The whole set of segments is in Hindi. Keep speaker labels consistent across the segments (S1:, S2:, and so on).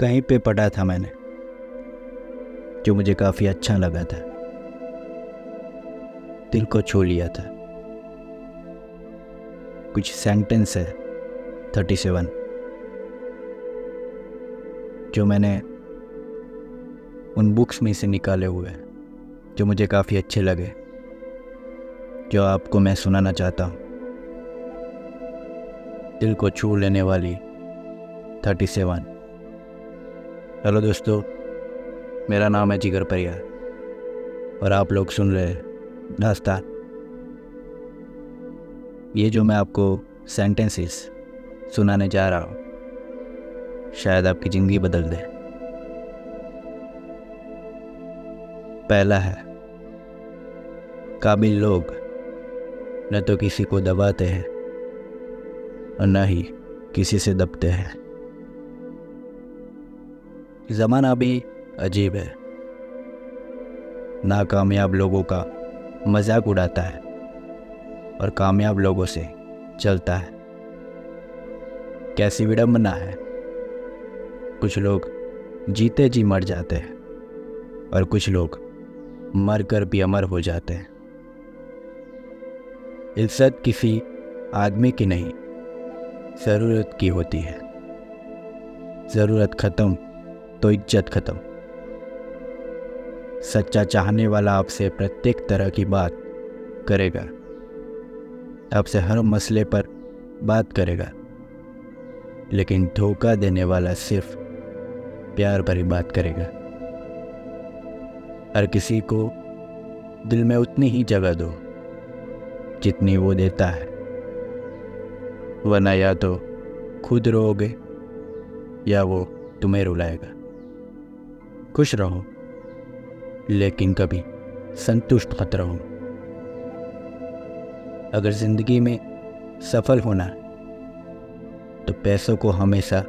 S1: कहीं पे पढ़ा था मैंने, जो मुझे काफ़ी अच्छा लगा था। दिल को छू लिया था। कुछ सेंटेंस है थर्टी सेवन जो मैंने उन बुक्स में से निकाले हुए हैं, जो मुझे काफ़ी अच्छे लगे, जो आपको मैं सुनाना चाहता हूँ। दिल को छू लेने वाली थर्टी सेवन हेलो दोस्तों, मेरा नाम है जिगर परिया और आप लोग सुन रहे हैं दास्तान। ये जो मैं आपको सेंटेंसेस सुनाने जा रहा हूँ, शायद आपकी ज़िंदगी बदल दे। पहला है, काबिल लोग न तो किसी को दबाते हैं और न ही किसी से दबते हैं। ज़माना भी अजीब है। नाकामयाब लोगों का मज़ाक उड़ाता है और कामयाब लोगों से चलता है। कैसी विडम्बना है। कुछ लोग जीते जी मर जाते हैं और कुछ लोग मर कर भी अमर हो जाते हैं। इज़्ज़त किसी आदमी की नहीं, ज़रूरत की होती है। ज़रूरत ख़त्म तो इज़्ज़त ख़त्म। सच्चा चाहने वाला आपसे प्रत्येक तरह की बात करेगा। आपसे हर मसले पर बात करेगा। लेकिन धोखा देने वाला सिर्फ़ प्यार भरी बात करेगा। हर किसी को दिल में उतनी ही जगह दो, जितनी वो देता है। वरना या तो खुद रोओगे, या वो तुम्हें रुलाएगा। खुश रहो, लेकिन कभी संतुष्ट मत रहो। अगर ज़िंदगी में सफल होना तो पैसों को हमेशा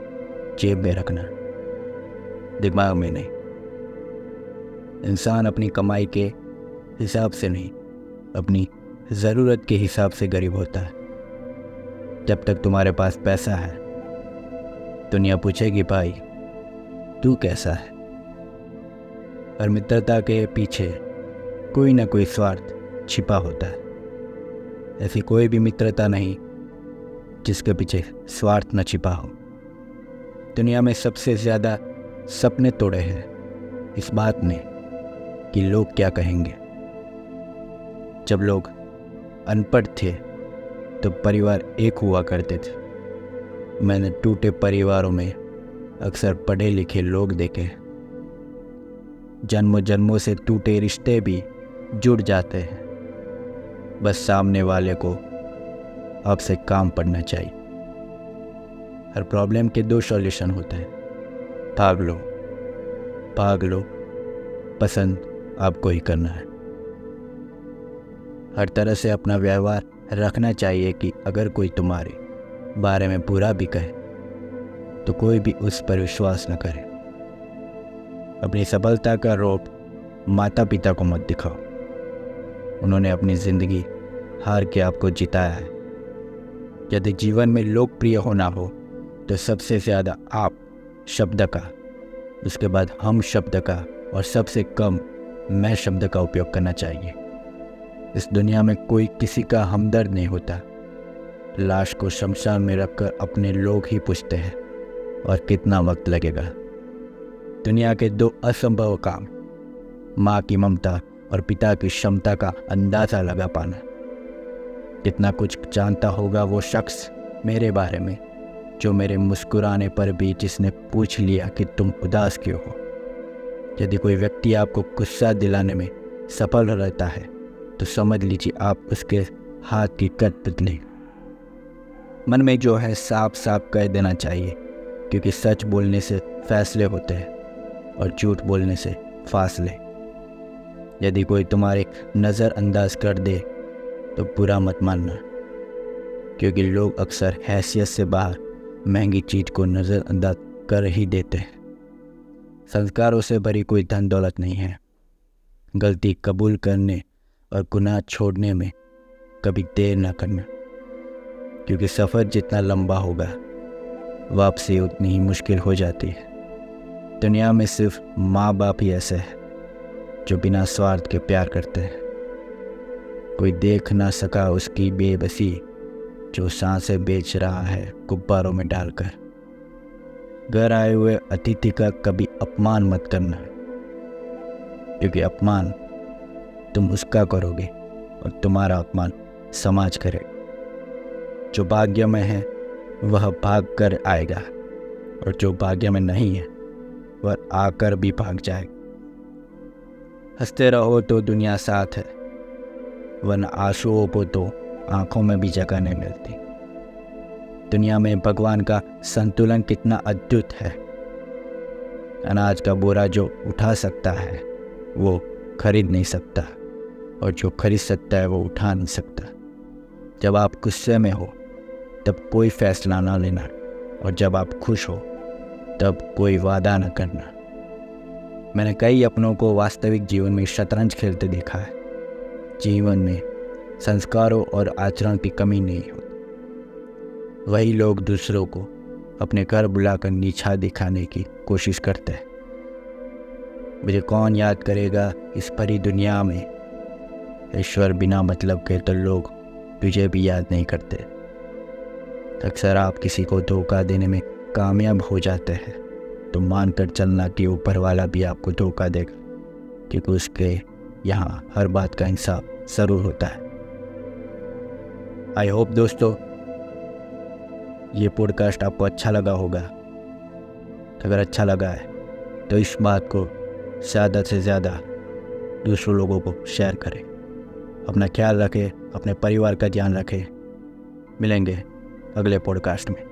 S1: जेब में रखना, दिमाग में नहीं। इंसान अपनी कमाई के हिसाब से नहीं, अपनी ज़रूरत के हिसाब से गरीब होता है। जब तक तुम्हारे पास पैसा है, दुनिया पूछेगी, भाई, तू कैसा है? और मित्रता के पीछे कोई ना कोई स्वार्थ छिपा होता है। ऐसी कोई भी मित्रता नहीं जिसके पीछे स्वार्थ न छिपा हो। दुनिया में सबसे ज़्यादा सपने तोड़े हैं इस बात ने कि लोग क्या कहेंगे। जब लोग अनपढ़ थे तो परिवार एक हुआ करते थे। मैंने टूटे परिवारों में अक्सर पढ़े लिखे लोग देखे। जन्मों जन्मों से टूटे रिश्ते भी जुड़ जाते हैं। बस सामने वाले को आपसे काम पड़ना चाहिए। हर प्रॉब्लम के दो सॉल्यूशन होते हैं। भाग लो भाग लो, पसंद आपको ही करना है। हर तरह से अपना व्यवहार रखना चाहिए कि अगर कोई तुम्हारे बारे में बुरा भी कहे तो कोई भी उस पर विश्वास न करे। अपनी सफलता का रोप माता पिता को मत दिखाओ। उन्होंने अपनी ज़िंदगी हार के आपको जिताया है। यदि जीवन में लोकप्रिय होना हो तो सबसे ज़्यादा आप शब्द का, उसके बाद हम शब्द का और सबसे कम मैं शब्द का उपयोग करना चाहिए। इस दुनिया में कोई किसी का हमदर्द नहीं होता। लाश को शमशान में रखकर अपने लोग ही पूछते हैं, और कितना वक्त लगेगा? दुनिया के दो असंभव काम, माँ की ममता और पिता की क्षमता का अंदाज़ा लगा पाना। कितना कुछ जानता होगा वो शख्स मेरे बारे में, जो मेरे मुस्कुराने पर भी जिसने पूछ लिया कि तुम उदास क्यों हो। यदि कोई व्यक्ति आपको गुस्सा दिलाने में सफल रहता है तो समझ लीजिए आप उसके हाथ की कट बदले मन में जो है साफ़ साफ़ कह देना चाहिए, क्योंकि सच बोलने से फैसले होते हैं। और झूठ बोलने से फासले यदि कोई तुम्हारे नज़रअंदाज कर दे तो बुरा मत मानना, क्योंकि लोग अक्सर हैसियत से बाहर महँगी चीज़ को नज़रअंदाज कर ही देते हैं। संस्कारों से भरी कोई धन दौलत नहीं है। गलती कबूल करने और गुनाह छोड़ने में कभी देर ना करना, क्योंकि सफ़र जितना लंबा होगा, वापसी उतनी ही मुश्किल हो जाती है। दुनिया में सिर्फ़ माँ बाप ही ऐसे हैं, जो बिना स्वार्थ के प्यार करते हैं। कोई देख ना सका उसकी बेबसी, जो साँसें बेच रहा है गुब्बारों में डालकर। घर आए हुए अतिथि का कभी अपमान मत करना, क्योंकि अपमान तुम उसका करोगे और तुम्हारा अपमान समाज करे। जो भाग्य में है, वह भाग कर आएगा, और जो भाग्य में नहीं है वह आकर भी भाग जाएगा हँसते रहो तो दुनिया साथ है, वरना आंसुओं को तो आँखों में भी जगह नहीं मिलती। दुनिया में भगवान का संतुलन कितना अद्भुत है। अनाज का बोरा जो उठा सकता है, वो खरीद नहीं सकता, और जो खरीद सकता है वो उठा नहीं सकता। जब आप गुस्से में हो, तब कोई फैसला ना लेना, और जब आप खुश हो तब कोई वादा न करना। मैंने कई अपनों को वास्तविक जीवन में शतरंज खेलते देखा है। जीवन में संस्कारों और आचरण की कमी नहीं होती। वही लोग दूसरों को अपने घर बुलाकर नीचा दिखाने की कोशिश करते हैं। मुझे कौन याद करेगा इस परी दुनिया में? ईश्वर बिना मतलब के तो लोग तुझे भी याद नहीं करते। अक्सर आप किसी को धोखा देने में कामयाब हो जाते हैं। तो मान कर चलना कि ऊपर वाला भी आपको धोखा देगा, क्योंकि उसके यहाँ हर बात का इंसाफ ज़रूर होता है। आई होप दोस्तों, ये पॉडकास्ट आपको अच्छा लगा होगा। अगर अच्छा लगा है तो इस बात को ज़्यादा से ज़्यादा दूसरों लोगों को शेयर करें। अपना ख्याल रखें, अपने परिवार का ध्यान रखें। मिलेंगे अगले पॉडकास्ट में।